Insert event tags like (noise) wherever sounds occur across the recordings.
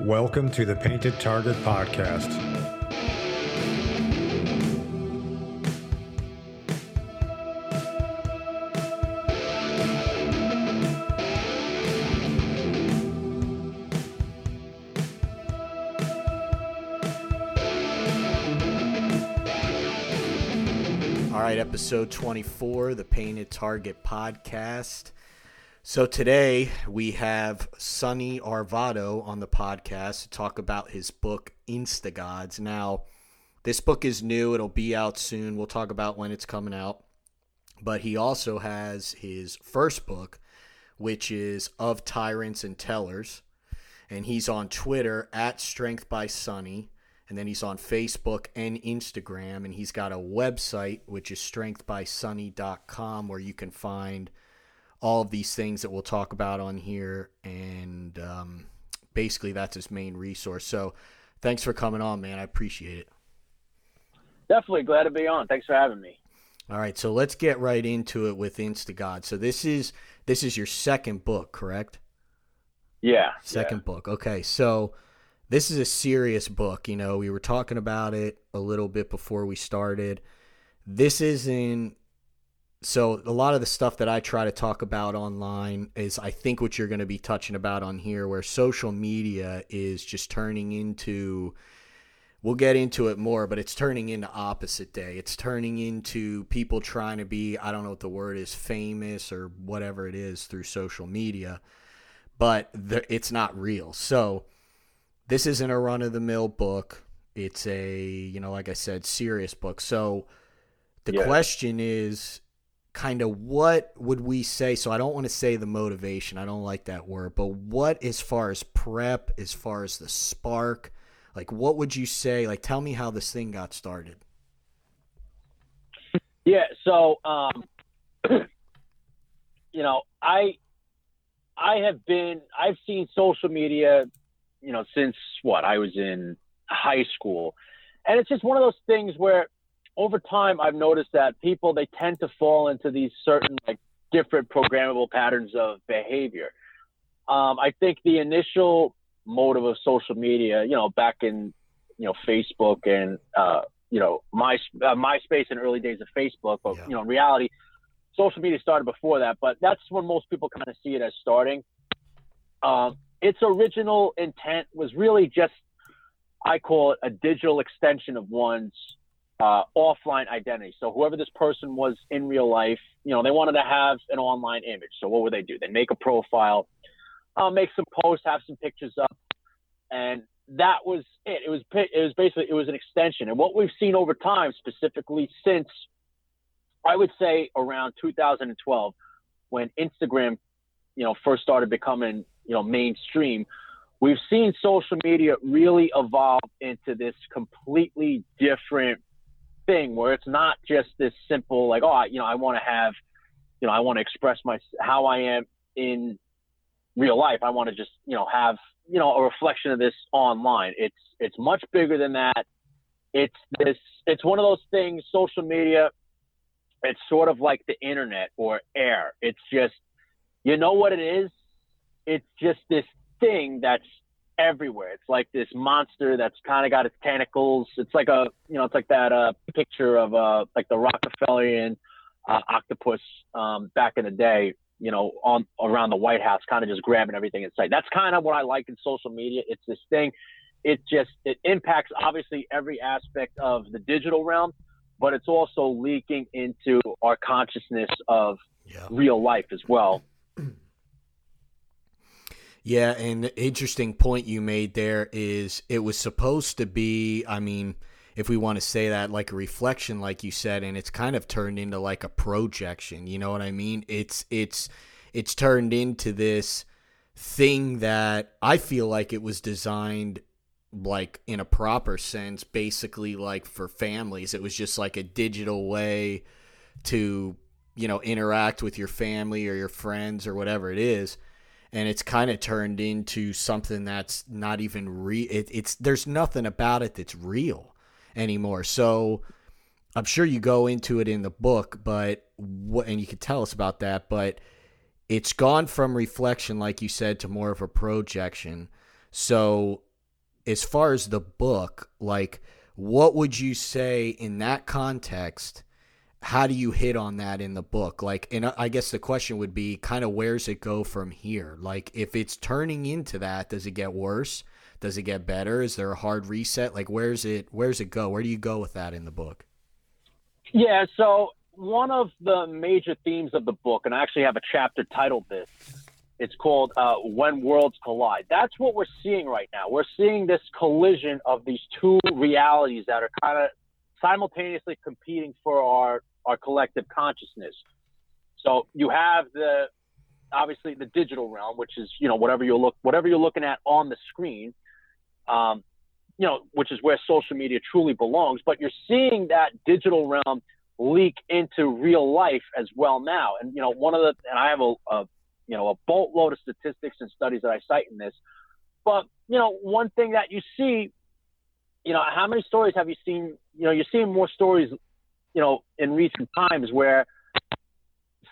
Welcome to the Painted Target Podcast. All right, episode 24, the Painted Target podcast. So today we have Sonny Arvado on the podcast to talk about his book Instagods. Now, this book is new, it'll be out soon. We'll talk about when it's coming out. But he also has his first book, which is Of Tyrants and Tellers. And he's on Twitter at Strength by Sonny and then he's on Facebook and Instagram, and he's got a website which is strengthbysonny.com where you can find all of these things that we'll talk about on here, and um, basically that's his main resource. So, thanks for coming on, man. I appreciate it. Definitely glad to be on. Thanks for having me. All right, so let's get right into it with Instagod. So this is this is your second book, correct? Yeah. Second yeah. book. Okay, so this is a serious book. You know, we were talking about it a little bit before we started. This isn't so a lot of the stuff that I try to talk about online is I think what you're going to be touching about on here where social media is just turning into we'll get into it more but it's turning into opposite day it's turning into people trying to be I don't know what the word is famous or whatever it is through social media but the, it's not real so this isn't a run of the mill book. It's a, you know, like I said, serious book. So the yeah. question is kind of what would we say? So I don't want to say the motivation. I don't like that word, but what as far as prep, as far as the spark, like what would you say? Like tell me how this thing got started. Yeah, so um (clears throat) you know, I I have been I've seen social media you know, since what I was in high school. And it's just one of those things where over time I've noticed that people they tend to fall into these certain like different programmable patterns of behavior. Um, I think the initial motive of social media, you know, back in you know Facebook and uh, you know my uh, MySpace in early days of Facebook, but yeah. you know in reality, social media started before that. But that's when most people kind of see it as starting. Um, its original intent was really just, I call it a digital extension of one's uh, offline identity. So whoever this person was in real life, you know, they wanted to have an online image. So what would they do? They make a profile, uh, make some posts, have some pictures up, and that was it. It was it was basically it was an extension. And what we've seen over time, specifically since I would say around 2012, when Instagram, you know, first started becoming you know mainstream we've seen social media really evolve into this completely different thing where it's not just this simple like oh you know i want to have you know i want to express my how i am in real life. I want to just you know have you know a reflection of this online. It's it's much bigger than that. It's this it's one of those things social media it's sort of like the internet or air. It's just you know what it is? It's just this thing that's everywhere. It's like this monster that's kind of got its tentacles. It's like a, you know, it's like that uh, picture of uh, like the Rockefellerian uh, octopus um, back in the day, you know, on around the White House, kind of just grabbing everything in sight. That's kind of what I like in social media. It's this thing. It just it impacts obviously every aspect of the digital realm, but it's also leaking into our consciousness of yeah. real life as well. Yeah, and the interesting point you made there is it was supposed to be, I mean, if we want to say that, like a reflection, like you said, and it's kind of turned into like a projection. You know what I mean? It's it's it's turned into this thing that I feel like it was designed like in a proper sense, basically like for families. It was just like a digital way to, you know, interact with your family or your friends or whatever it is and it's kind of turned into something that's not even real. It, it's there's nothing about it that's real anymore. So I'm sure you go into it in the book, but what and you could tell us about that, but it's gone from reflection, like you said, to more of a projection. So as far as the book, like what would you say in that context? How do you hit on that in the book? Like, and I guess the question would be kind of where's it go from here? Like, if it's turning into that, does it get worse? Does it get better? Is there a hard reset? Like, where's it? Where's it go? Where do you go with that in the book? Yeah. So one of the major themes of the book, and I actually have a chapter titled this, it's called uh, When Worlds Collide. That's what we're seeing right now. We're seeing this collision of these two realities that are kind of simultaneously competing for our, our collective consciousness. So you have the obviously the digital realm, which is you know whatever you look whatever you're looking at on the screen, um, you know, which is where social media truly belongs. But you're seeing that digital realm leak into real life as well now. And you know, one of the and I have a, a you know, a boatload of statistics and studies that I cite in this. But, you know, one thing that you see, you know, how many stories have you seen? You know, you're seeing more stories, you know, in recent times where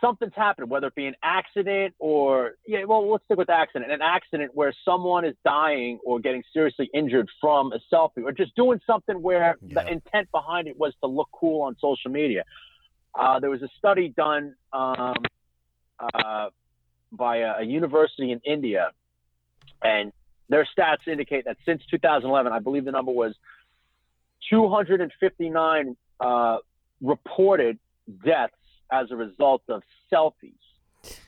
something's happened, whether it be an accident or, yeah, well, let's stick with accident. An accident where someone is dying or getting seriously injured from a selfie or just doing something where yeah. the intent behind it was to look cool on social media. Uh, there was a study done um, uh, by a, a university in India, and their stats indicate that since 2011, I believe the number was 259 uh, reported deaths as a result of selfies.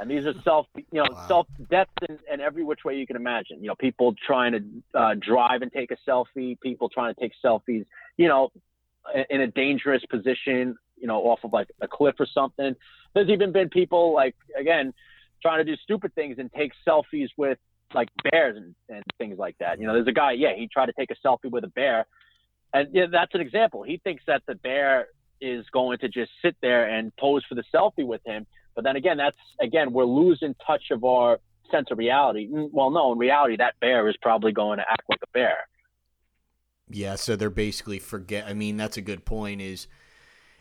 And these are self, you know, wow. self deaths in, in, every which way you can imagine. You know, people trying to uh, drive and take a selfie, people trying to take selfies, you know, in a dangerous position, you know, off of like a cliff or something. There's even been people like, again, trying to do stupid things and take selfies with like bears and, and things like that. You know, there's a guy, yeah, he tried to take a selfie with a bear. And yeah, that's an example. He thinks that the bear is going to just sit there and pose for the selfie with him. But then again, that's again, we're losing touch of our sense of reality. Mm, well, no, in reality, that bear is probably going to act like a bear. Yeah, so they're basically forget. I mean, that's a good point. Is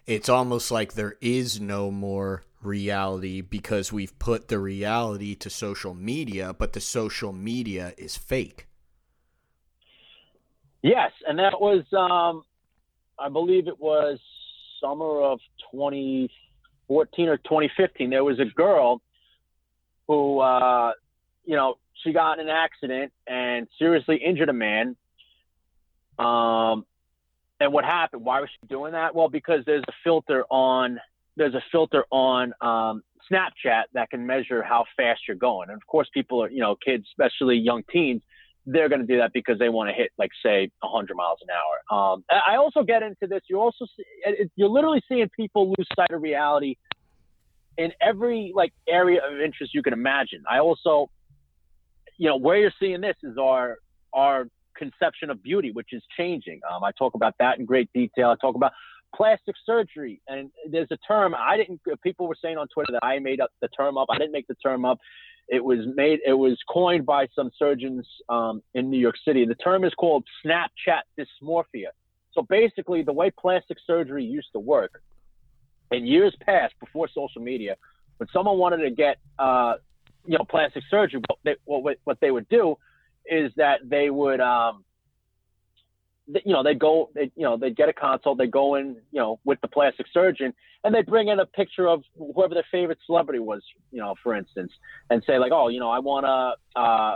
it's almost like there is no more reality because we've put the reality to social media, but the social media is fake. Yes, and that was, um, I believe it was summer of 2014 or 2015. There was a girl who, uh, you know, she got in an accident and seriously injured a man. Um, and what happened? Why was she doing that? Well, because there's a filter on there's a filter on um, Snapchat that can measure how fast you're going. And of course, people are, you know, kids, especially young teens, they're going to do that because they want to hit, like, say, 100 miles an hour. Um, I also get into this. You also see, you're literally seeing people lose sight of reality in every like area of interest you can imagine. I also, you know, where you're seeing this is our our conception of beauty, which is changing. Um, I talk about that in great detail. I talk about plastic surgery. And there's a term I didn't. People were saying on Twitter that I made up the term up. I didn't make the term up. It was made. It was coined by some surgeons um, in New York City. The term is called Snapchat dysmorphia. So basically, the way plastic surgery used to work in years past, before social media, when someone wanted to get, uh, you know, plastic surgery, what they, what, what they would do is that they would um, you know, they go, they, you know, they get a consult, they go in, you know, with the plastic surgeon, and they bring in a picture of whoever their favorite celebrity was, you know, for instance, and say like, oh, you know, I want to, uh,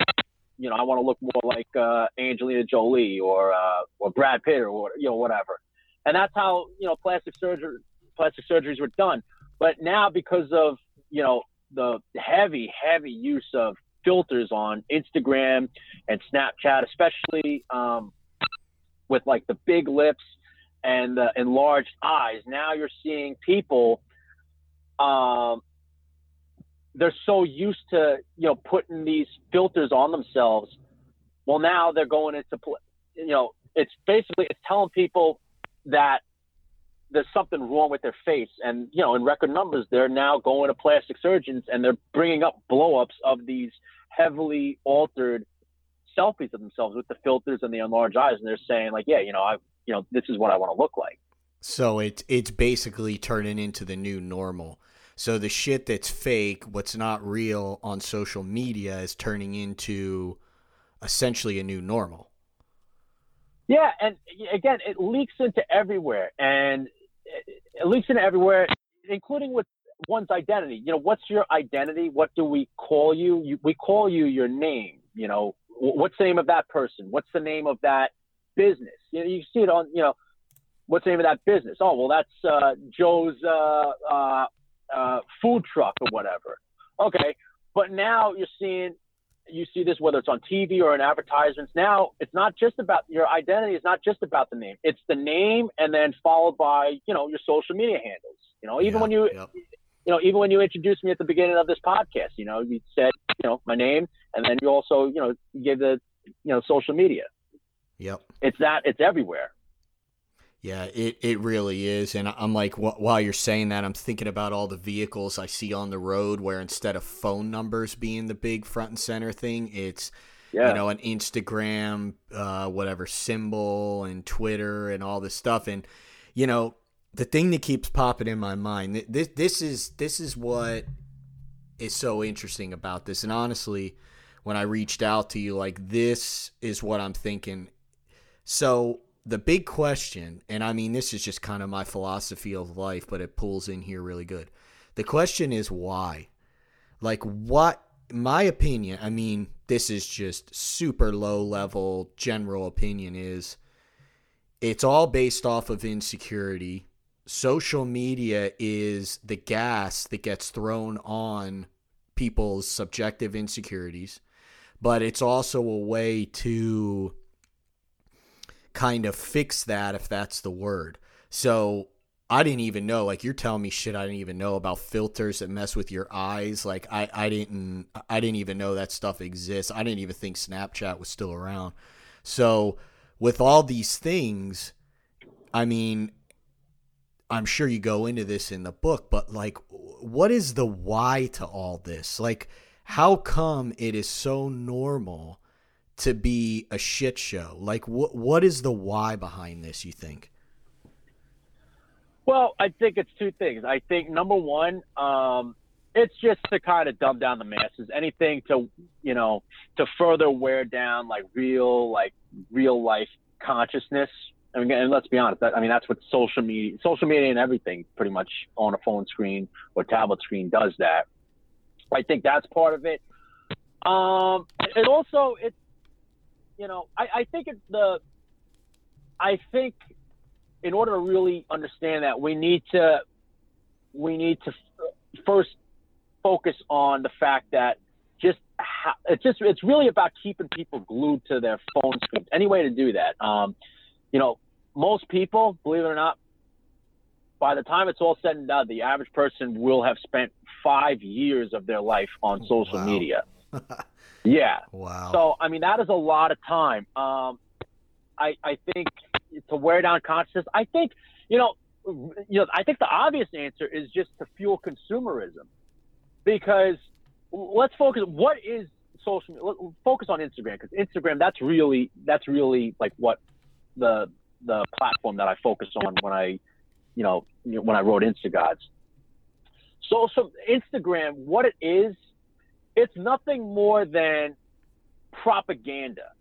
you know, I want to look more like uh, Angelina Jolie or uh, or Brad Pitt or you know whatever, and that's how you know plastic surgery plastic surgeries were done. But now because of you know the heavy heavy use of filters on Instagram and Snapchat, especially um, with like the big lips and the enlarged eyes. Now you're seeing people, um, they're so used to, you know, putting these filters on themselves. Well, now they're going into, you know, it's basically, it's telling people that there's something wrong with their face. And, you know, in record numbers, they're now going to plastic surgeons and they're bringing up blowups of these heavily altered selfies of themselves with the filters and the enlarged eyes, and they're saying like, yeah, you know, I, you know, this is what I want to look like. So it's it's basically turning into the new normal. So the shit that's fake, what's not real on social media, is turning into essentially a new normal. Yeah, and again, it leaks into everywhere, and it leaks in everywhere, including with one's identity. You know, what's your identity? What do we call you? you we call you your name. You know, what's the name of that person? What's the name of that business? You know, you see it on. You know, what's the name of that business? Oh, well, that's uh, Joe's uh, uh, uh food truck or whatever. Okay, but now you're seeing you see this whether it's on TV or in advertisements. Now it's not just about your identity. It's not just about the name. It's the name and then followed by you know your social media handles. You know, even yeah, when you yep. you know even when you introduced me at the beginning of this podcast, you know you said you know my name and then you also you know gave the you know social media. Yep. It's that. It's everywhere. Yeah, it, it really is. And I'm like, wh- while you're saying that, I'm thinking about all the vehicles I see on the road where instead of phone numbers being the big front and center thing, it's, yeah. you know, an Instagram, uh, whatever symbol and Twitter and all this stuff. And, you know, the thing that keeps popping in my mind, this, this is, this is what is so interesting about this. And honestly, when I reached out to you, like, this is what I'm thinking. So, the big question, and I mean, this is just kind of my philosophy of life, but it pulls in here really good. The question is why? Like, what, my opinion, I mean, this is just super low level general opinion is it's all based off of insecurity. Social media is the gas that gets thrown on people's subjective insecurities, but it's also a way to kind of fix that if that's the word. So I didn't even know. Like you're telling me shit I didn't even know about filters that mess with your eyes. Like I, I didn't I didn't even know that stuff exists. I didn't even think Snapchat was still around. So with all these things, I mean, I'm sure you go into this in the book, but like what is the why to all this? Like how come it is so normal to be a shit show? Like, what what is the why behind this? You think? Well, I think it's two things. I think number one, um, it's just to kind of dumb down the masses. Anything to you know to further wear down like real like real life consciousness. I mean, and let's be honest. That, I mean, that's what social media, social media, and everything, pretty much on a phone screen or tablet screen, does that. I think that's part of it. Um, and also, it's you know, I, I think it's the, I think in order to really understand that, we need to, we need to first focus on the fact that just how, it's just it's really about keeping people glued to their phone screens. Any way to do that, um, you know, most people, believe it or not, by the time it's all said and done, the average person will have spent five years of their life on social wow. media. (laughs) Yeah. Wow. So I mean that is a lot of time. Um, I I think to wear down consciousness. I think you know you know I think the obvious answer is just to fuel consumerism, because let's focus. What is social? Focus on Instagram because Instagram that's really that's really like what the the platform that I focus on when I you know when I wrote Instagods. So, so Instagram, what it is it's nothing more than propaganda.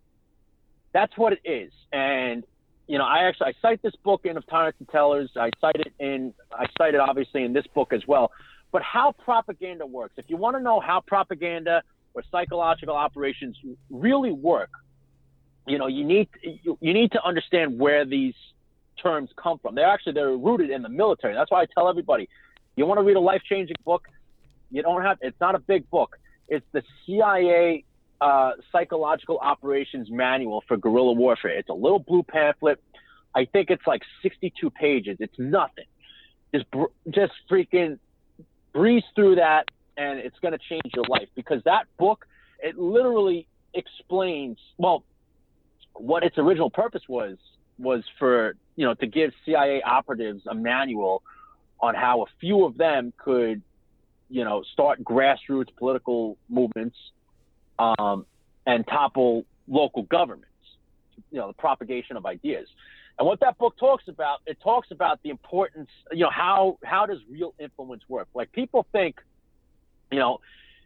That's what it is. And you know, I actually I cite this book in of Tyrants and Tellers. I cite it in I cite it obviously in this book as well. But how propaganda works. If you want to know how propaganda or psychological operations really work, you know, you need you, you need to understand where these terms come from. They're actually they're rooted in the military. That's why I tell everybody, you want to read a life changing book, you don't have it's not a big book. It's the CIA uh, Psychological Operations Manual for Guerrilla Warfare. It's a little blue pamphlet. I think it's like 62 pages. It's nothing. Just just freaking breeze through that, and it's going to change your life because that book it literally explains well what its original purpose was was for you know to give CIA operatives a manual on how a few of them could you know, start grassroots political movements um, and topple local governments, you know, the propagation of ideas. And what that book talks about, it talks about the importance, you know, how how does real influence work? Like people think, you know,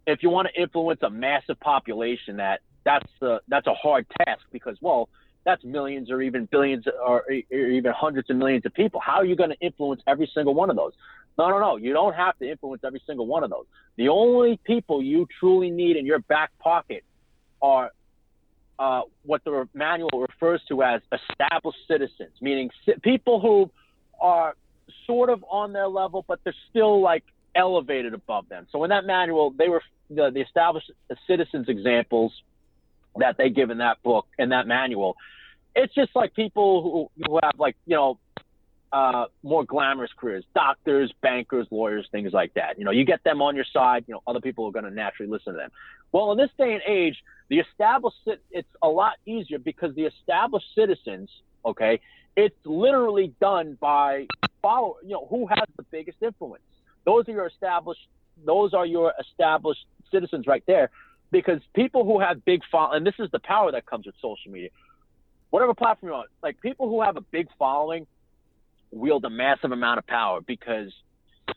if you want to influence a massive population, that that's a, that's a hard task because, well, that's millions or even billions or, or even hundreds of millions of people. How are you going to influence every single one of those? No, no, no. You don't have to influence every single one of those. The only people you truly need in your back pocket are uh, what the manual refers to as established citizens, meaning people who are sort of on their level, but they're still like elevated above them. So in that manual, they were the, the established citizens examples that they give in that book and that manual. It's just like people who, who have like, you know, uh, more glamorous careers, doctors, bankers, lawyers, things like that. You know, you get them on your side, you know, other people are going to naturally listen to them. Well, in this day and age, the established, it's a lot easier because the established citizens, okay, it's literally done by follow, you know, who has the biggest influence. Those are your established, those are your established citizens right there because people who have big follow, and this is the power that comes with social media. Whatever platform you're on, like people who have a big following wield a massive amount of power because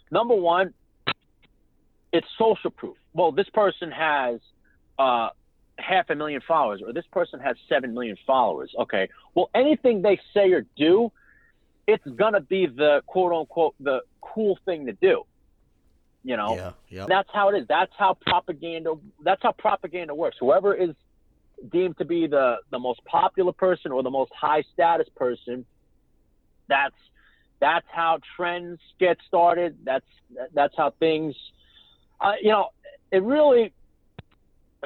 number one, it's social proof. Well, this person has uh, half a million followers, or this person has seven million followers. Okay, well, anything they say or do, it's gonna be the quote unquote the cool thing to do. You know, yeah, yeah. That's how it is. That's how propaganda. That's how propaganda works. Whoever is deemed to be the the most popular person or the most high status person, that's that's how trends get started. That's that's how things. Uh, you know, it really.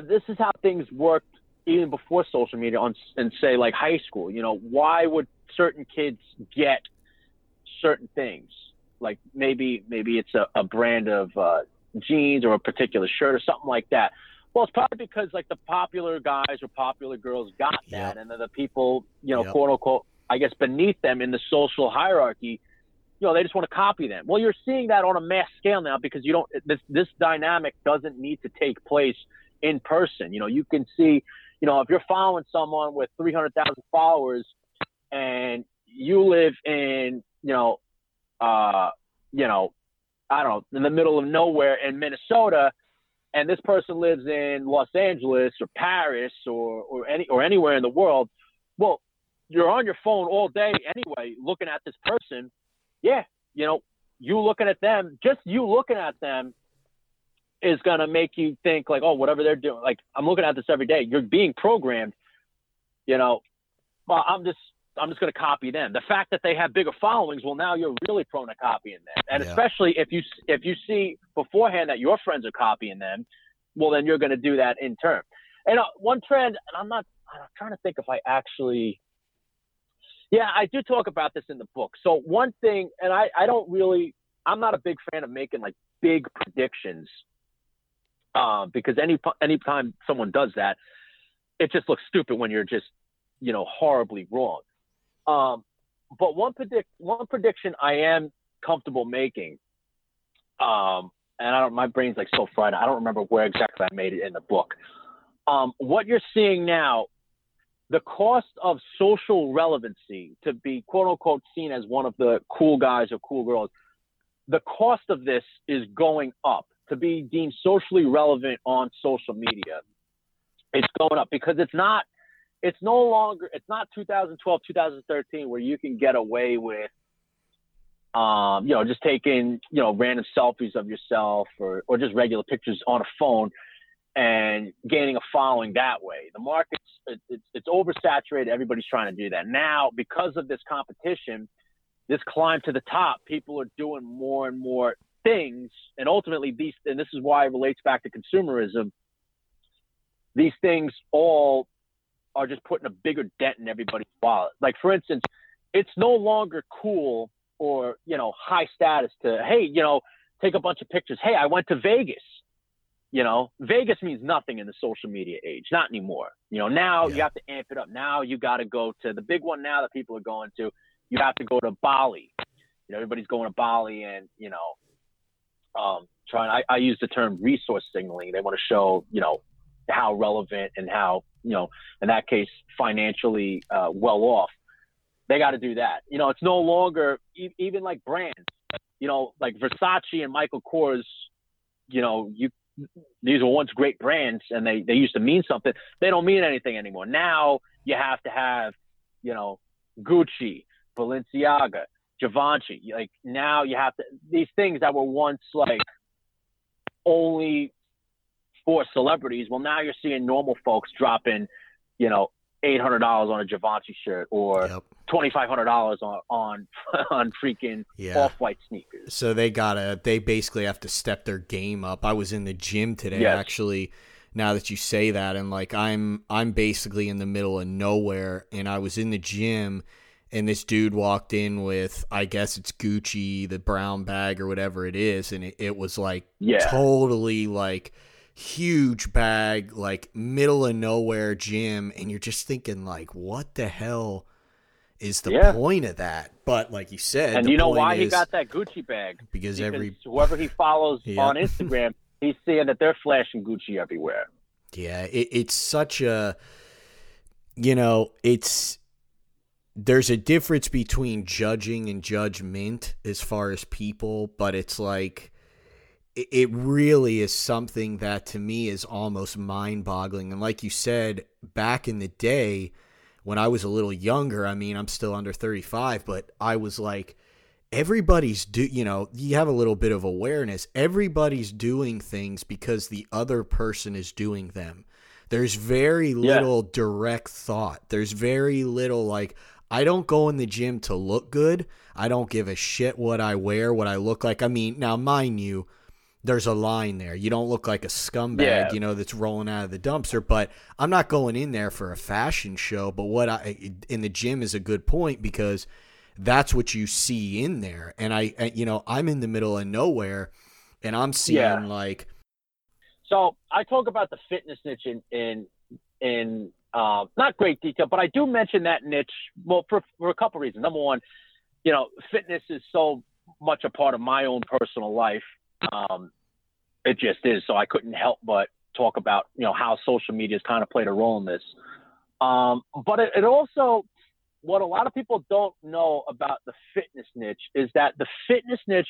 This is how things worked even before social media on and say like high school. You know, why would certain kids get certain things? like maybe maybe it's a, a brand of uh, jeans or a particular shirt or something like that. Well, it's probably because like the popular guys or popular girls got that, yep. and then the people, you know, yep. quote unquote, I guess beneath them in the social hierarchy, you know, they just want to copy them. Well, you're seeing that on a mass scale now because you don't. This this dynamic doesn't need to take place in person. You know, you can see, you know, if you're following someone with 300,000 followers and you live in, you know, uh, you know, I don't know, in the middle of nowhere in Minnesota, and this person lives in Los Angeles or Paris or or any or anywhere in the world, well, you're on your phone all day anyway, looking at this person. Yeah, you know, you looking at them, just you looking at them is gonna make you think like, oh, whatever they're doing. Like I'm looking at this every day. You're being programmed. You know, well, I'm just I'm just going to copy them. The fact that they have bigger followings, well, now you're really prone to copying them, and yeah. especially if you if you see beforehand that your friends are copying them, well, then you're going to do that in turn. And uh, one trend, and I'm not, I'm trying to think if I actually, yeah, I do talk about this in the book. So one thing, and I I don't really, I'm not a big fan of making like big predictions, uh, because any anytime someone does that, it just looks stupid when you're just you know horribly wrong. Um, but one predict one prediction I am comfortable making, um, and I don't my brain's like so fried. I don't remember where exactly I made it in the book. Um, what you're seeing now, the cost of social relevancy to be quote unquote seen as one of the cool guys or cool girls, the cost of this is going up. To be deemed socially relevant on social media, it's going up because it's not it's no longer it's not 2012 2013 where you can get away with um, you know just taking you know random selfies of yourself or or just regular pictures on a phone and gaining a following that way the market's it, it's, it's oversaturated everybody's trying to do that now because of this competition this climb to the top people are doing more and more things and ultimately these and this is why it relates back to consumerism these things all are just putting a bigger dent in everybody's wallet. Like for instance, it's no longer cool or you know high status to hey you know take a bunch of pictures. Hey, I went to Vegas. You know, Vegas means nothing in the social media age, not anymore. You know, now yeah. you have to amp it up. Now you got to go to the big one. Now that people are going to, you have to go to Bali. You know, everybody's going to Bali, and you know, um, trying. I, I use the term resource signaling. They want to show, you know, how relevant and how you know in that case financially uh, well off they got to do that you know it's no longer e- even like brands you know like versace and michael kors you know you these were once great brands and they, they used to mean something they don't mean anything anymore now you have to have you know, Gucci, Balenciaga, Givenchy. Like now you have to these things that were once like only for celebrities. Well, now you're seeing normal folks dropping, you know, eight hundred dollars on a Givenchy shirt or Yep. twenty five hundred dollars on on (laughs) on freaking Yeah. off white sneakers. So they gotta they basically have to step their game up. I was in the gym today Yes. actually. Now that you say that, and like I'm I'm basically in the middle of nowhere, and I was in the gym, and this dude walked in with I guess it's Gucci, the brown bag or whatever it is, and it, it was like Yeah. totally like huge bag, like middle of nowhere gym, and you're just thinking like, what the hell is the Yeah. point of that? But like you said, And you know why he got that Gucci bag? because Because every whoever he follows Yeah. (laughs) on Instagram, he's seeing that they're flashing Gucci everywhere. Yeah, it, it's such a, you know, it's there's a difference between judging and judgment as far as people, but it's like it, it really is something that to me is almost mind boggling. And like you said, back in the day when I was a little younger, I mean, I'm still under 35, but I was like, everybody's do you know you have a little bit of awareness. Everybody's doing things because the other person is doing them. There's very little direct thought. There's very little like i don't go in the gym to look good. I don't give a shit what i wear what i look like. I mean now mind you there's a line there you don't look like a scumbag Yeah. you know that's rolling out of the dumpster but i'm not going in there for a fashion show but what i in the gym is a good point because that's what you see in there. And I, you know, I'm in the middle of nowhere, and I'm seeing Yeah. like, So I talk about the fitness niche in in, in uh, not great detail, but I do mention that niche. Well, for for a couple reasons. Number one, you know, fitness is so much a part of my own personal life. Um, it just is. So I couldn't help but talk about you know how social media has kind of played a role in this. Um, but it, it also what a lot of people don't know about the fitness niche is that the fitness niche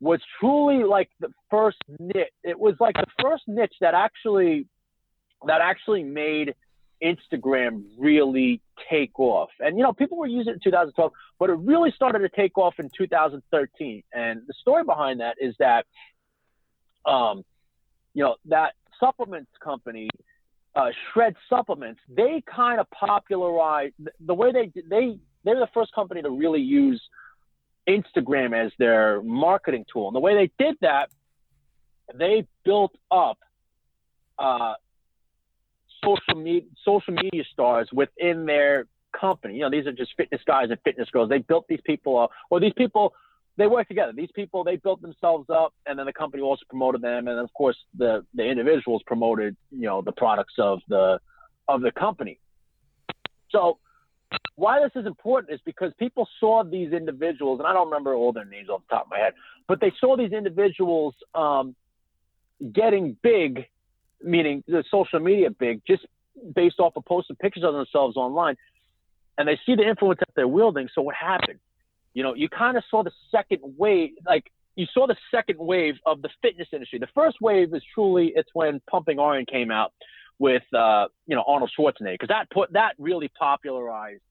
was truly like the first niche. It was like the first niche that actually that actually made Instagram really take off. And you know, people were using it in 2012, but it really started to take off in 2013. And the story behind that is that, um, you know, that supplements company, uh, Shredz Supplements, they kind of popularized the way they they they're the first company to really use Instagram as their marketing tool. And the way they did that, they built up uh, social media social media stars within their company. You know, these are just fitness guys and fitness girls. They built these people up, or these people they work together. These people they built themselves up, and then the company also promoted them, and of course the the individuals promoted you know the products of the of the company. So why this is important is because people saw these individuals, and I don't remember all their names off the top of my head, but they saw these individuals um, getting big, meaning the social media big, just based off of posting pictures of themselves online, and they see the influence that they're wielding. So what happened? You know, you kind of saw the second wave, like you saw the second wave of the fitness industry. The first wave is truly it's when Pumping Iron came out with uh, you know Arnold Schwarzenegger because that put that really popularized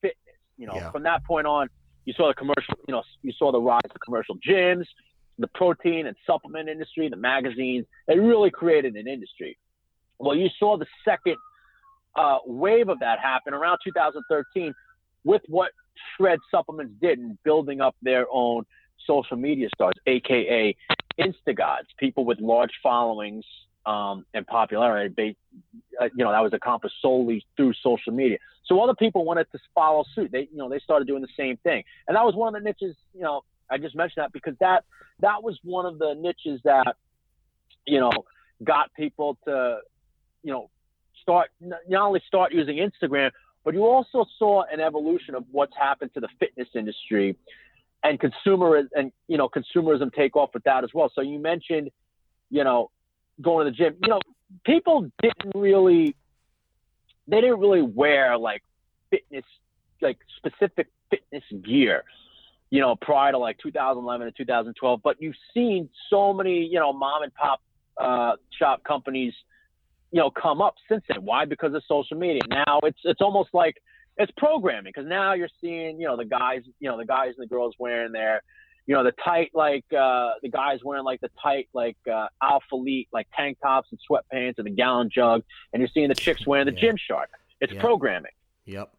fitness. You know, Yeah. from that point on, you saw the commercial. You know, you saw the rise of commercial gyms, the protein and supplement industry, the magazines. It really created an industry. Well, you saw the second uh, wave of that happen around 2013 with what Shredz Supplements did in building up their own social media stars, aka Instagods, people with large followings um, and popularity. They, uh, you know, that was accomplished solely through social media. So other people wanted to follow suit. They, you know, they started doing the same thing, and that was one of the niches. You know, I just mentioned that because that that was one of the niches that, you know, got people to, you know, start not only start using Instagram, but you also saw an evolution of what's happened to the fitness industry and consumer and you know consumerism take off with that as well. So you mentioned, you know, going to the gym. You know, people didn't really they didn't really wear like fitness like specific fitness gear you know prior to like 2011 and 2012 but you've seen so many you know mom and pop uh, shop companies you know come up since then why because of social media now it's it's almost like it's programming because now you're seeing, you know, the guys, you know, the guys and the girls wearing their, you know, the tight like uh, the guys wearing like the tight like uh, Alphalete like tank tops and sweatpants and the gallon jug, and you're seeing the chicks wearing the yeah. Gymshark. It's yeah. programming. Yep.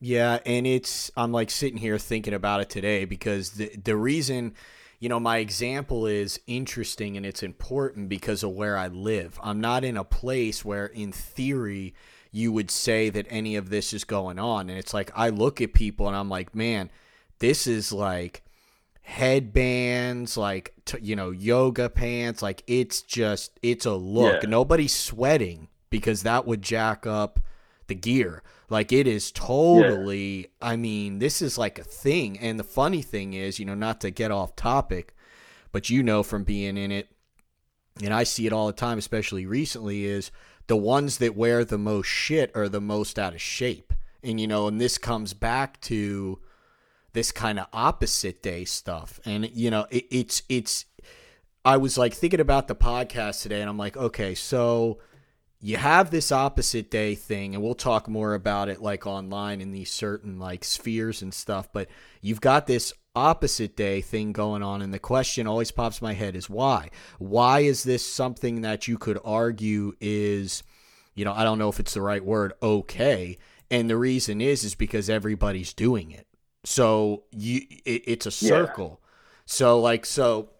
Yeah, and it's I'm like sitting here thinking about it today because the the reason you know, my example is interesting and it's important because of where I live. I'm not in a place where, in theory, you would say that any of this is going on. And it's like, I look at people and I'm like, man, this is like headbands, like, t- you know, yoga pants. Like, it's just, it's a look. Yeah. Nobody's sweating because that would jack up the gear. Like it is totally yeah. I mean, this is like a thing. And the funny thing is, you know, not to get off topic, but you know from being in it, and I see it all the time, especially recently, is the ones that wear the most shit are the most out of shape. And you know, and this comes back to this kind of opposite day stuff. And you know, it, it's it's I was like thinking about the podcast today and I'm like, okay, so you have this opposite day thing and we'll talk more about it like online in these certain like spheres and stuff but you've got this opposite day thing going on and the question always pops in my head is why? Why is this something that you could argue is you know i don't know if it's the right word okay and the reason is is because everybody's doing it. So you it, it's a circle. Yeah. so like so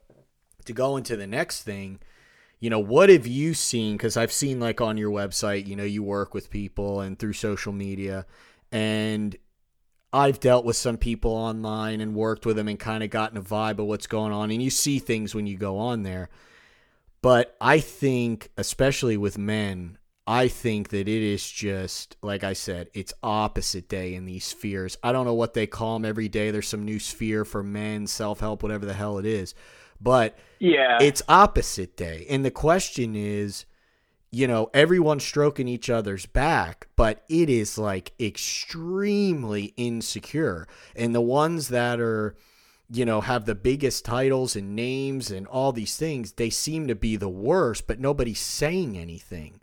to go into the next thing you know, what have you seen? Because I've seen like on your website, you know, you work with people and through social media, and I've dealt with some people online and worked with them and kind of gotten a vibe of what's going on. And you see things when you go on there. But I think, especially with men, I think that it is just, like I said, it's opposite day in these spheres. I don't know what they call them every day. There's some new sphere for men, self help, whatever the hell it is. But yeah, it's opposite day. And the question is, you know, everyone's stroking each other's back, but it is like extremely insecure. And the ones that are, you know, have the biggest titles and names and all these things, they seem to be the worst, but nobody's saying anything.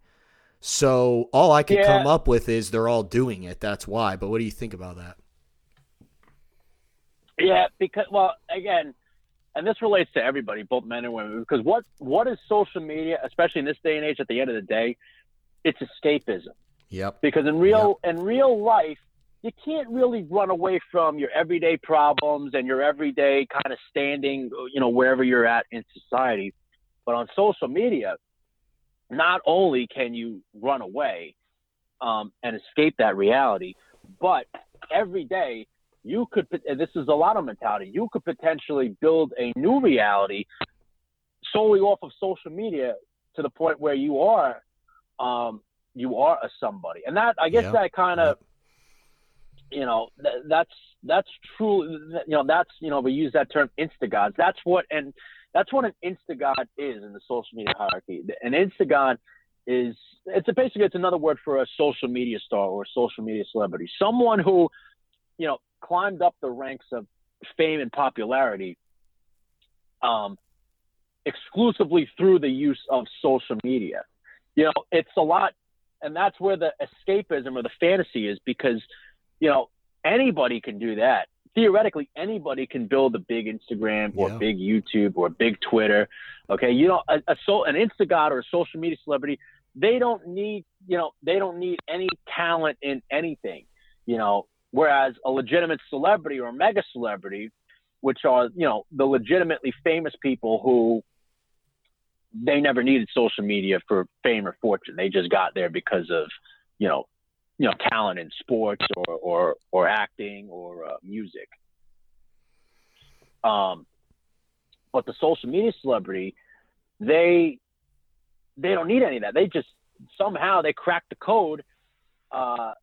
So all I can yeah. come up with is they're all doing it. That's why. But what do you think about that? Yeah, because well, again, and this relates to everybody, both men and women, because what what is social media, especially in this day and age? At the end of the day, it's escapism. Yep. Because in real yep. in real life, you can't really run away from your everyday problems and your everyday kind of standing, you know, wherever you're at in society. But on social media, not only can you run away um, and escape that reality, but every day you could this is a lot of mentality you could potentially build a new reality solely off of social media to the point where you are um, you are a somebody. And that i guess that kind of you know th- that's that's true you know that's you know we use that term instagods. That's what and that's what an instagod is in the social media hierarchy. An instagod is it's a, basically it's another word for a social media star or a social media celebrity. Someone who you know climbed up the ranks of fame and popularity um, exclusively through the use of social media. You know, it's a lot, and that's where the escapism or the fantasy is because, you know, anybody can do that. Theoretically, anybody can build a big Instagram or yeah. big YouTube or big Twitter. Okay, you know, a, a so an Instagod or a social media celebrity, they don't need, you know, they don't need any talent in anything. You know, Whereas a legitimate celebrity or mega celebrity, which are, you know, the legitimately famous people who they never needed social media for fame or fortune. They just got there because of, you know, you know, talent in sports or or, or acting or uh, music. Um, but the social media celebrity, they they don't need any of that. They just somehow they crack the code uh,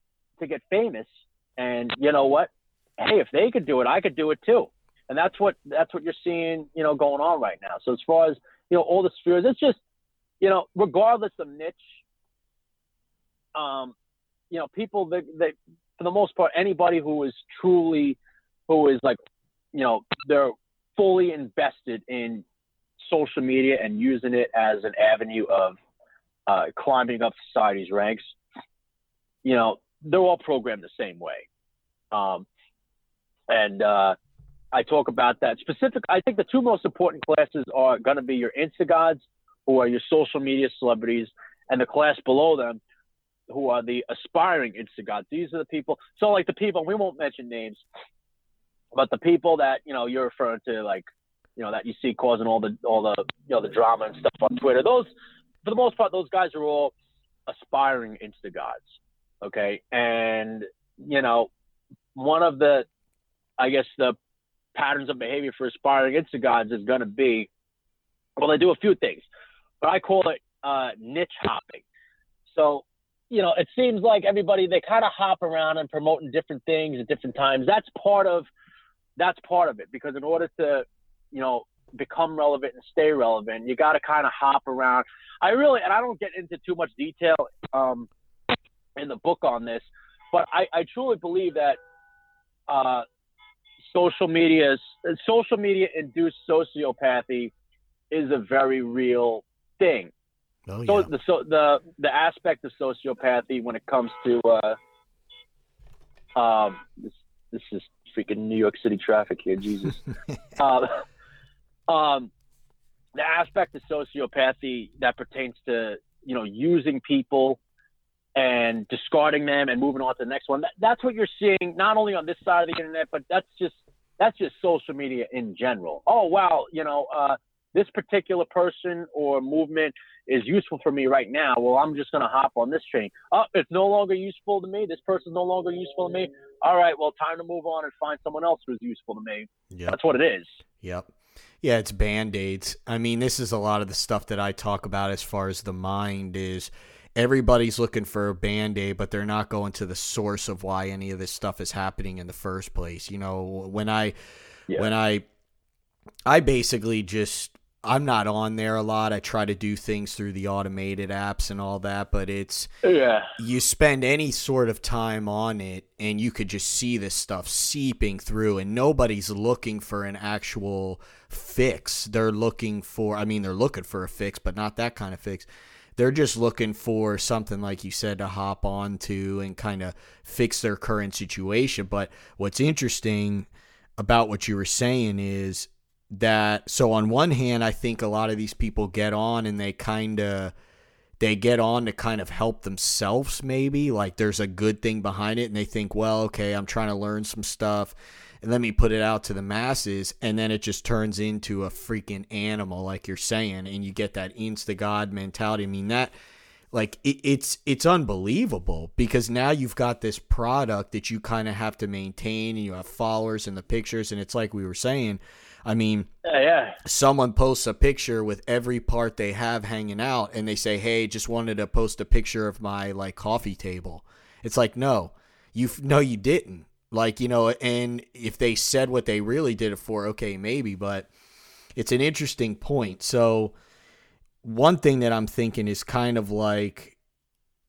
to get famous, and you know what? Hey, if they could do it, I could do it too. And that's what that's what you're seeing, you know, going on right now. So as far as you know, all the spheres, it's just, you know, regardless of niche, um, you know, people that, that for the most part, anybody who is truly, who is like, you know, they're fully invested in social media and using it as an avenue of uh, climbing up society's ranks. You know, they're all programmed the same way. Um, and uh, I talk about that specific. I think the two most important classes are going to be your Instagods, who are your social media celebrities, and the class below them, who are the aspiring Instagods. These are the people. So like the people we won't mention names, but the people that you know you're referring to, like you know that you see causing all the all the you know the drama and stuff on Twitter. Those for the most part, those guys are all aspiring Instagods. Okay, and you know one of the I guess the patterns of behavior for aspiring Instagods is going to be well, they do a few things, but I call it uh, niche hopping. So, you know, it seems like everybody they kind of hop around and promoting different things at different times. That's part of that's part of it because in order to, you know, become relevant and stay relevant, you got to kind of hop around. I really and I don't get into too much detail um, in the book on this, but I, I truly believe that uh, social media social media induced sociopathy is a very real thing. Oh, yeah. So the so the the aspect of sociopathy when it comes to uh, um this this is freaking New York City traffic here, Jesus. um, (laughs) um, the aspect of sociopathy that pertains to you know using people and discarding them and moving on to the next one. That, that's what you're seeing not only on this side of the internet, but that's just that's just social media in general. Oh wow, you know, uh, this particular person or movement is useful for me right now. Well, I'm just gonna hop on this train. Oh, it's no longer useful to me. This person's no longer useful to me. All right, well, time to move on and find someone else who's useful to me. Yep. That's what it is. Yep. Yeah, it's band aids. I mean, this is a lot of the stuff that I talk about as far as the mind is everybody's looking for a band aid, but they're not going to the source of why any of this stuff is happening in the first place. You know, when I Yeah. when I I basically just I'm not on there a lot. I try to do things through the automated apps and all that, but it's Yeah. you spend any sort of time on it and you could just see this stuff seeping through and nobody's looking for an actual fix they're looking for i mean they're looking for a fix but not that kind of fix they're just looking for something like you said to hop on to and kind of fix their current situation. But what's interesting about what you were saying is that so on one hand i think a lot of these people get on and they kind of they get on to kind of help themselves maybe. Like there's a good thing behind it and they think well okay i'm trying to learn some stuff let me put it out to the masses and then it just turns into a freaking animal like you're saying and you get that insta god mentality i mean that like it, it's it's unbelievable because now you've got this product that you kind of have to maintain and you have followers and the pictures and it's like we were saying i mean Yeah. yeah. someone posts a picture with every part they have hanging out and they say hey just wanted to post a picture of my like coffee table it's like no you no you didn't like you know and if they said what they really did it for okay maybe but it's an interesting point so one thing that i'm thinking is kind of like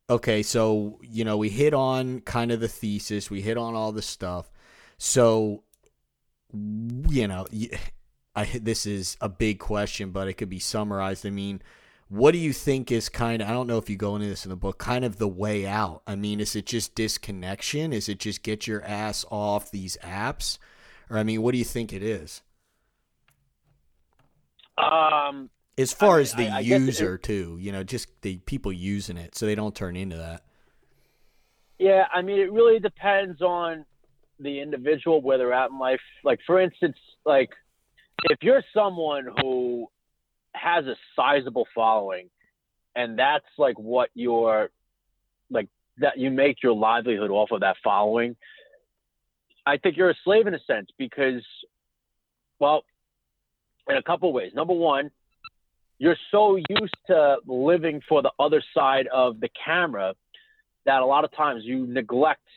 okay so you know we hit on kind of the thesis we hit on all the stuff so you know I this is a big question, but it could be summarized. I mean, what do you think is kind of I don't know if you go into this in the book, kind of the way out? I mean, is it just disconnection? Is it just get your ass off these apps? Or I mean, what do you think it is? Um. As far I- as the I- I guess it- user too, you know, just the people using it so they don't turn into that. Yeah, I mean, it really depends on the individual where they're at in life. Like, for instance, like if you're someone who has a sizable following, and that's like what your like that you make your livelihood off of that following. I think you're a slave in a sense because, well, in a couple ways. Number one, you're so used to living for the other side of the camera that a lot of times you neglect,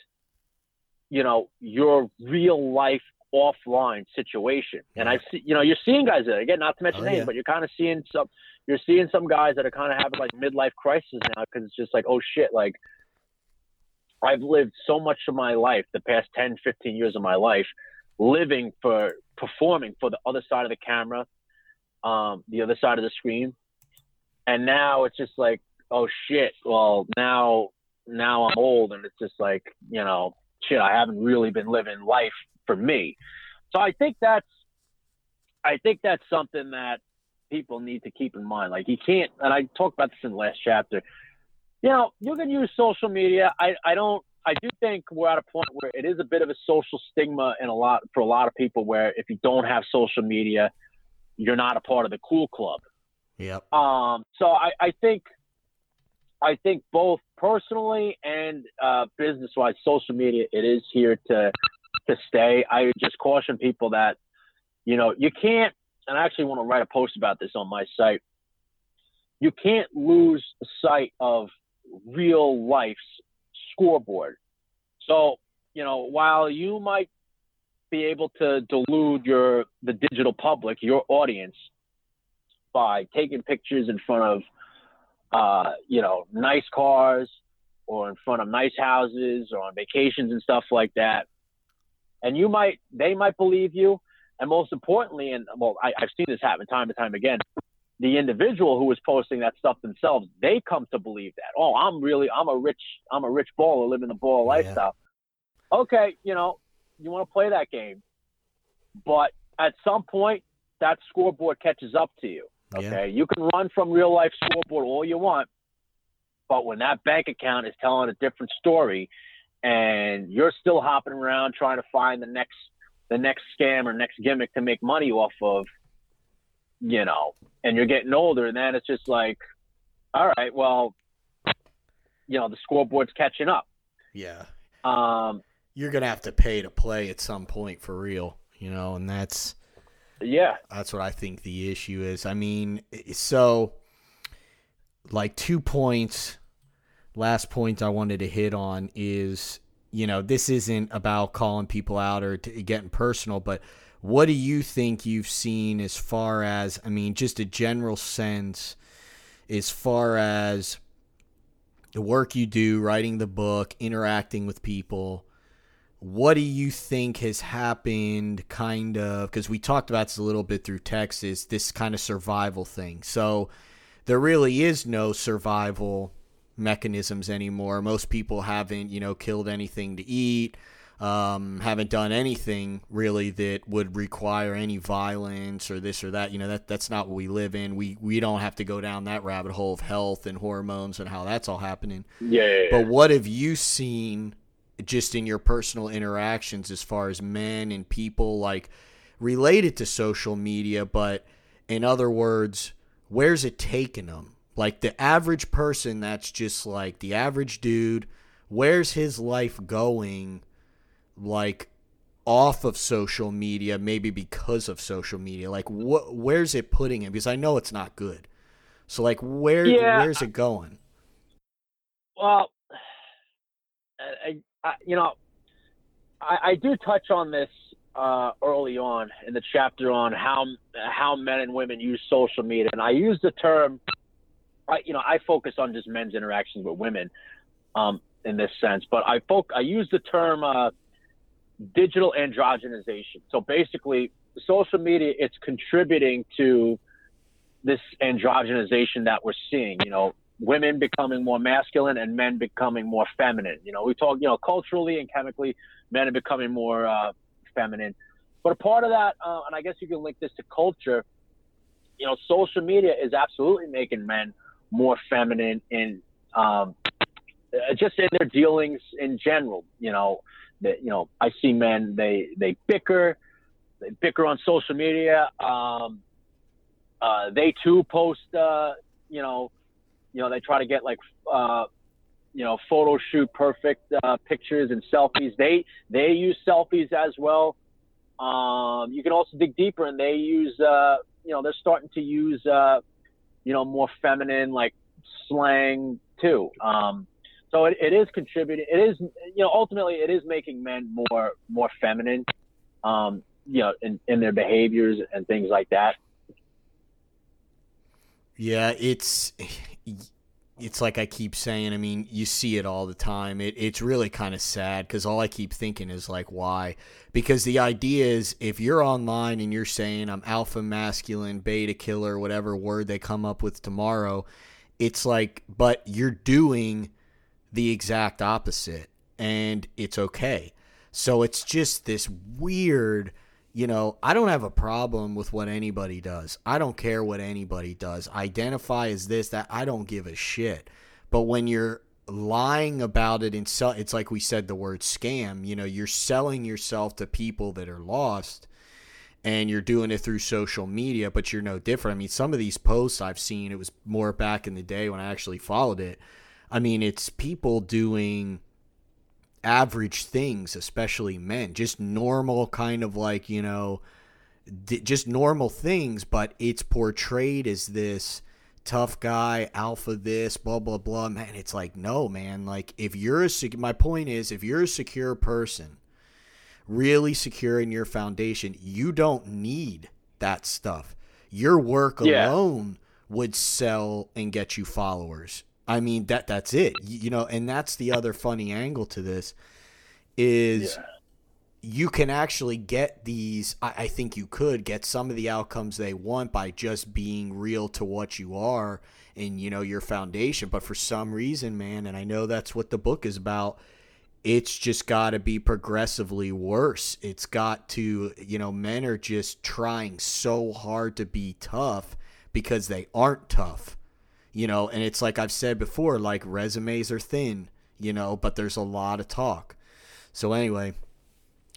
you know, your real life offline situation. And I see, you know, you're seeing guys that again, not to mention Oh, names, yeah. but you're kind of seeing some, you're seeing some guys that are kind of having like midlife crisis now because it's just like, oh shit, like I've lived so much of my life, the past 10, 15 years of my life, living for performing for the other side of the camera, um, the other side of the screen. And now it's just like, oh shit, well, now now I'm old and it's just like, you know, shit, I haven't really been living life for me. So I think that's I think that's something that people need to keep in mind. Like you can't and I talked about this in the last chapter. You know, you can use social media. I, I don't I do think we're at a point where it is a bit of a social stigma in a lot for a lot of people where if you don't have social media, you're not a part of the cool club. Yep. Um, so I, I think I think both personally and uh, business wise, social media it is here to to stay. I just caution people that you know you can't. And I actually want to write a post about this on my site. You can't lose sight of real life's scoreboard. So you know while you might be able to delude your the digital public, your audience, by taking pictures in front of uh, you know, nice cars or in front of nice houses or on vacations and stuff like that. And you might, they might believe you. And most importantly, and well, I, I've seen this happen time and time again. The individual who was posting that stuff themselves, they come to believe that. Oh, I'm really, I'm a rich, I'm a rich baller living the baller yeah. lifestyle. Okay, you know, you want to play that game, but at some point, that scoreboard catches up to you. Okay, yeah. you can run from real life scoreboard all you want, but when that bank account is telling a different story, and you're still hopping around trying to find the next the next scam or next gimmick to make money off of, you know, and you're getting older, and then it's just like, all right, well, you know, the scoreboard's catching up. Yeah. Um, you're gonna have to pay to play at some point for real, you know, and that's yeah. That's what I think the issue is. I mean, so like two points. Last point I wanted to hit on is, you know, this isn't about calling people out or getting personal, but what do you think you've seen as far as, I mean, just a general sense as far as the work you do, writing the book, interacting with people, what do you think has happened kind of because we talked about this a little bit through texas this kind of survival thing. So there really is no survival mechanisms anymore most people haven't you know killed anything to eat um, haven't done anything really that would require any violence or this or that you know that that's not what we live in we we don't have to go down that rabbit hole of health and hormones and how that's all happening yeah, yeah, yeah. but what have you seen just in your personal interactions as far as men and people like related to social media, but in other words, where's it taking them? Like the average person that's just like the average dude, where's his life going like off of social media, maybe because of social media? Like what where's it putting him? Because I know it's not good. So like where yeah. where's it going? Well, I, I, you know, I, I, do touch on this uh, early on in the chapter on how how men and women use social media, and I use the term. I, you know, I focus on just men's interactions with women um, in this sense, but I folk I use the term uh, digital androgenization. So basically, social media it's contributing to this androgenization that we're seeing. You know, women becoming more masculine and men becoming more feminine. You know, we talk, you know, culturally and chemically, men are becoming more uh, feminine. But a part of that, uh, and I guess you can link this to culture, you know, social media is absolutely making men more feminine in um, uh, just in their dealings in general. You know, that you know, I see men they they bicker, they bicker on social media. Um, uh, they too post, uh, you know, you know, they try to get like, uh, you know, photo shoot perfect uh, pictures and selfies. They they use selfies as well. Um, you can also dig deeper, and they use, uh, you know, they're starting to use, you know, more feminine like slang too. Um, so it, it is contributing. It is, you know, ultimately it is making men more more feminine, um, you know, in, in their behaviors and things like that. Yeah, it's it's like I keep saying. I mean, you see it all the time. It, it's really kind of sad because all I keep thinking is like, why? Because the idea is if you're online and you're saying I'm alpha masculine, beta killer, whatever word they come up with tomorrow, it's like, but you're doing the exact opposite and it's okay. So it's just this weird, you know, I don't have a problem with what anybody does. I don't care what anybody does. Identify as this, that, I don't give a shit. But when you're lying about it and so it's like we said the word scam, you know, you're selling yourself to people that are lost and you're doing it through social media, but you're no different. I mean, some of these posts I've seen, it was more back in the day when I actually followed it. I mean, it's people doing average things, especially men, just normal kind of like, you know, just normal things, but it's portrayed as this tough guy, alpha this, blah blah blah. Man, it's like no, man. Like if you're a my point is if you're a secure person, really secure in your foundation, you don't need that stuff. Your work Yeah. alone would sell and get you followers. I mean that that's it. You, know, and that's the other funny angle to this is Yeah. you can actually get these I, I think you could get some of the outcomes they want by just being real to what you are and you know your foundation but for some reason man and i know that's what the book is about it's just got to be progressively worse it's got to you know men are just trying so hard to be tough because they aren't tough you know and it's like i've said before like resumes are thin you know but there's a lot of talk so anyway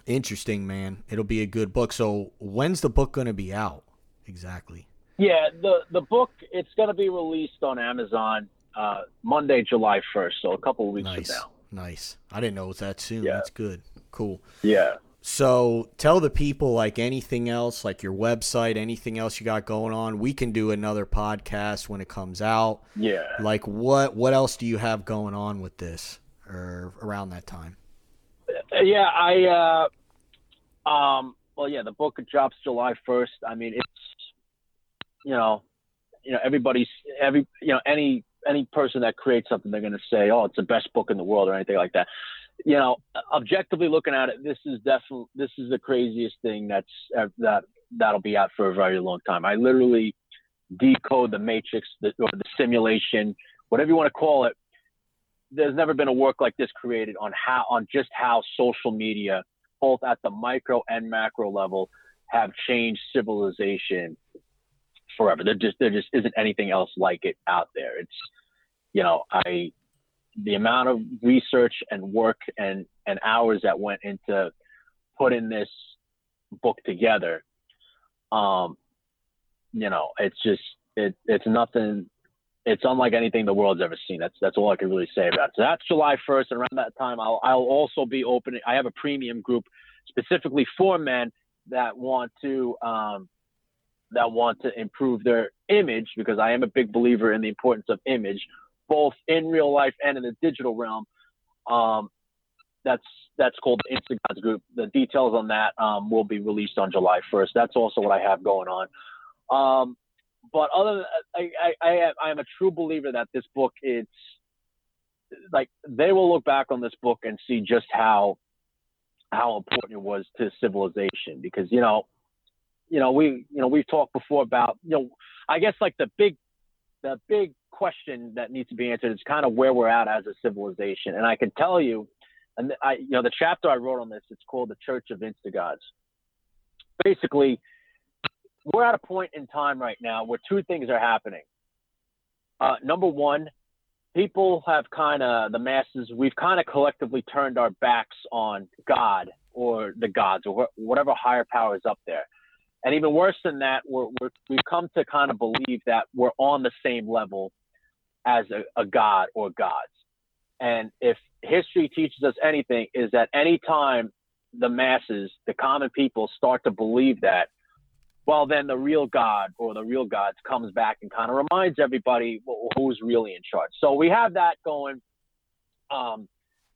Interesting, man. It'll be a good book. So, when's the book going to be out exactly? Yeah, the the book it's going to be released on Amazon uh, Monday, July first, so a couple of weeks Nice, from now. nice. I didn't know it was that soon. Yeah. That's good. Cool. Yeah. So, tell the people like anything else, like your website, anything else you got going on. We can do another podcast when it comes out. Yeah. Like, what what else do you have going on with this or around that time? Yeah, I uh um well yeah, the book drops July first. I mean it's you know you know, everybody's every you know, any any person that creates something they're gonna say, Oh, it's the best book in the world or anything like that. You know, objectively looking at it, this is definitely this is the craziest thing that's uh, that that'll be out for a very long time. I literally decode the matrix the, or the simulation, whatever you want to call it. There's never been a work like this created on how on just how social media, both at the micro and macro level, have changed civilization forever. There just there just isn't anything else like it out there. It's you know I the amount of research and work and and hours that went into putting this book together um you know it's just it it's nothing it's unlike anything the world's ever seen. That's that's all i can really say about it. So that's july 1st and around that time i'll i'll also be opening i have a premium group specifically for men that want to um that want to improve their image because i am a big believer in the importance of image both in real life and in the digital realm. Um, that's that's called the Instagods group. The details on that um, will be released on July 1st. That's also what I have going on. Um, but other than I, I, I, I am a true believer that this book it's like they will look back on this book and see just how how important it was to civilization because you know you know we you know we've talked before about you know I guess like the big the big question that needs to be answered is kind of where we're at as a civilization. And I can tell you, and I, you know, the chapter I wrote on this, it's called the Church of Instagods. Basically, we're at a point in time right now where two things are happening. Uh, number one, people have kind of the masses. We've kind of collectively turned our backs on God or the gods or wh- whatever higher power is up there. And even worse than that, we're, we're, we've come to kind of believe that we're on the same level as a, a god or gods. And if history teaches us anything, is that anytime the masses, the common people, start to believe that, well, then the real God or the real gods comes back and kind of reminds everybody who's really in charge. So we have that going. Um,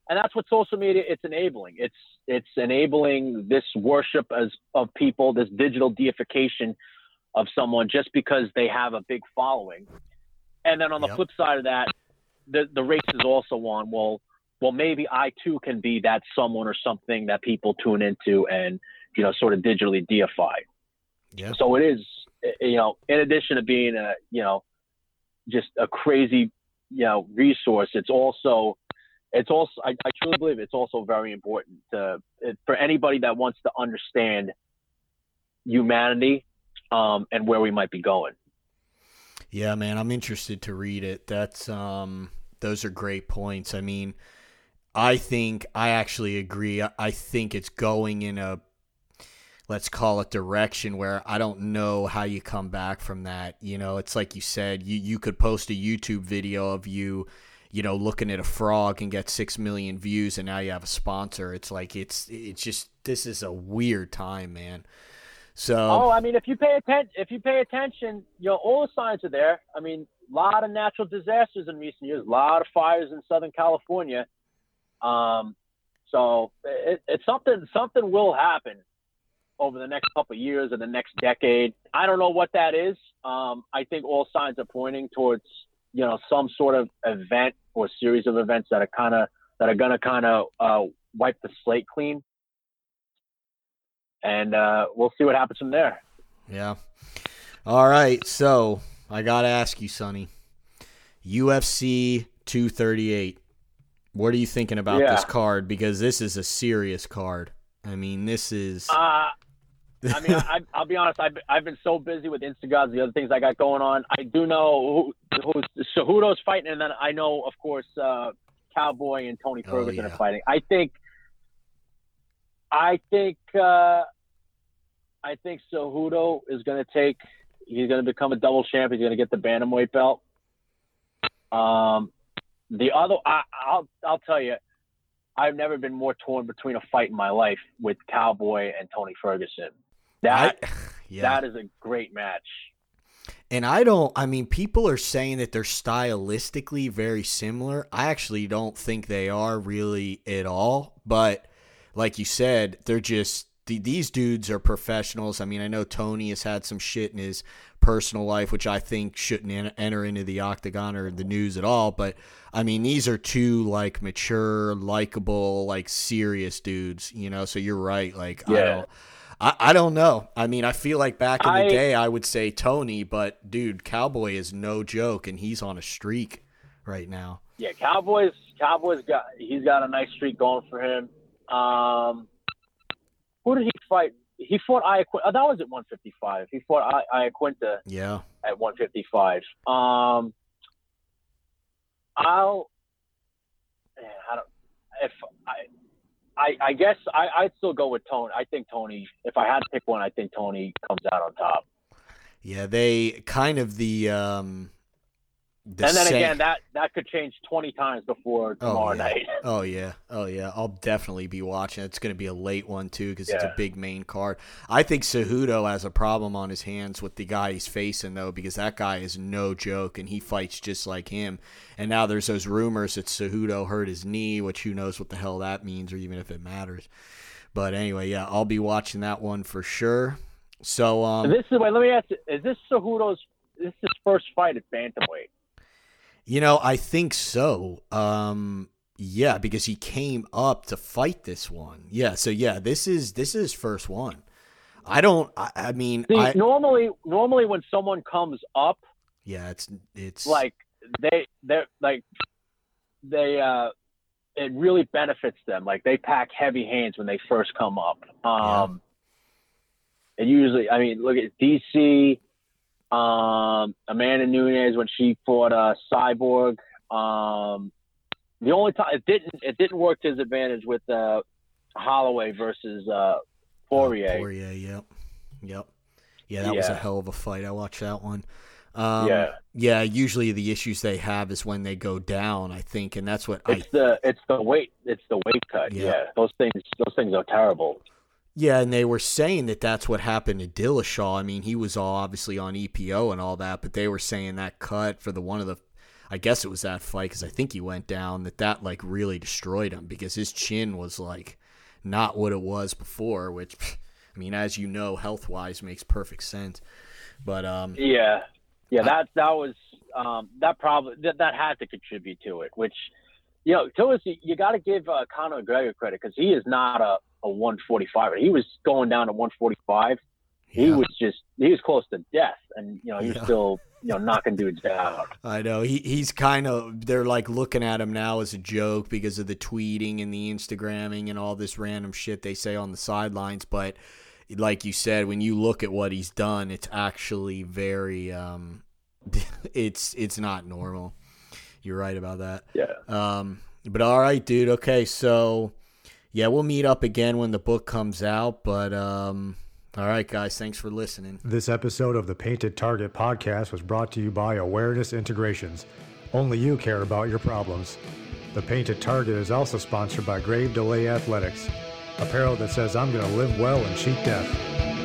and that's what social media it's enabling. It's it's enabling this worship as of people, this digital deification of someone just because they have a big following. And then on the Yep. flip side of that, the the race is also on. Well, well, maybe I too can be that someone or something that people tune into and you know sort of digitally deify. Yeah. So it is, you know, in addition to being a you know just a crazy you know resource, it's also it's also I, I truly believe it's also very important to for anybody that wants to understand humanity um, and where we might be going. Yeah, man, I'm interested to read it. That's um, those are great points. I mean, I think I actually agree. I think it's going in a let's call it direction where I don't know how you come back from that. You know, it's like you said, you you could post a YouTube video of you you know, looking at a frog and get six million views, and now you have a sponsor. It's like it's it's just this is a weird time, man. So oh, I mean, if you pay attention, if you pay attention, you know, all the signs are there. I mean, a lot of natural disasters in recent years, a lot of fires in Southern California. Um, so it, it's something something will happen over the next couple of years or the next decade. I don't know what that is. Um, I think all signs are pointing towards you know some sort of event or a series of events that are kind of that are to kind of uh, wipe the slate clean, and uh, we'll see what happens from there. Yeah. All right. So I got to ask you, Sonny. UFC 238. What are you thinking about yeah. this card? Because this is a serious card. I mean, this is. Uh, I mean, I, will be honest. I've, I've been so busy with Instagods, the other things I got going on. I do know who, who's Cejudo's fighting, and then I know, of course, uh, Cowboy and Tony oh, Ferguson oh, yeah. are fighting. I think, I think, uh, I think Cejudo is going to take. He's going to become a double champ. He's going to get the bantamweight belt. Um, the other, I, I'll, I'll tell you, I've never been more torn between a fight in my life with Cowboy and Tony Ferguson. That I, (sighs) yeah. that is a great match. And I don't I mean people are saying that they're stylistically very similar. I actually don't think they are really at all, but like you said, they're just these dudes are professionals. I mean, I know Tony has had some shit in his personal life, which I think shouldn't enter into the octagon or the news at all. But I mean, these are two like mature, likable, like serious dudes, you know. So you're right. Like, yeah. I don't, I, I don't know. I mean, I feel like back in the day, I would say Tony, but dude, Cowboy is no joke, and he's on a streak right now. Yeah, Cowboys. Cowboys got he's got a nice streak going for him. Um, who did he fight? He fought Iaquinta. Oh, that was at 155. He fought I, Iaquinta. Yeah. At 155. Um, I'll. Man, I don't. If I I, I guess I, I'd still go with Tony. I think Tony. If I had to pick one, I think Tony comes out on top. Yeah, they kind of the. Um, the and then same... again, that that could change twenty times before oh, tomorrow oh, yeah. night. (laughs) oh yeah, oh yeah. I'll definitely be watching. It's going to be a late one too because yeah. it's a big main card. I think Cejudo has a problem on his hands with the guy he's facing though, because that guy is no joke and he fights just like him. And now there's those rumors that Cejudo hurt his knee, which who knows what the hell that means or even if it matters. But anyway, yeah, I'll be watching that one for sure. So um, this is wait. Let me ask: you, Is this Cejudo's? This is his first fight at bantamweight? You know, I think so. Um, yeah, because he came up to fight this one. Yeah, so yeah, this is this is first one. I don't. I, I mean, See, I, normally, normally when someone comes up, yeah, it's it's like they they're like they uh it really benefits them. Like they pack heavy hands when they first come up. Um, yeah. and usually, I mean, look at DC. Um, Amanda Nunes when she fought uh, Cyborg. Um, the only time it didn't it didn't work to his advantage with uh, Holloway versus uh, Poirier. Oh, Poirier, yep, yep, yeah, that yeah. was a hell of a fight. I watched that one. Um, yeah, yeah. Usually the issues they have is when they go down. I think, and that's what it's I, the it's the weight it's the weight cut. Yeah. yeah, those things those things are terrible. Yeah, and they were saying that that's what happened to Dillashaw. I mean, he was all obviously on EPO and all that, but they were saying that cut for the one of the, I guess it was that fight because I think he went down that that like really destroyed him because his chin was like not what it was before. Which, (laughs) I mean, as you know, health wise makes perfect sense. But um, yeah, yeah, that that was um, that probably that, that had to contribute to it. Which, you know, to us, you got to give uh, Conor McGregor credit because he is not a a 145. He was going down to 145. Yeah. He was just he was close to death, and you know he was still you know, knocking dudes out. (laughs) I know he he's kind of they're like looking at him now as a joke because of the tweeting and the Instagramming and all this random shit they say on the sidelines. But like you said, when you look at what he's done, it's actually very um, (laughs) it's it's not normal. You're right about that. Yeah. Um, but all right, dude. Okay, so yeah, we'll meet up again when the book comes out. But um, all right, guys, thanks for listening. This episode of the Painted Target podcast was brought to you by Awareness Integrations. Only you care about your problems. The Painted Target is also sponsored by Grave Delay Athletics, apparel that says I'm going to live well and cheat death.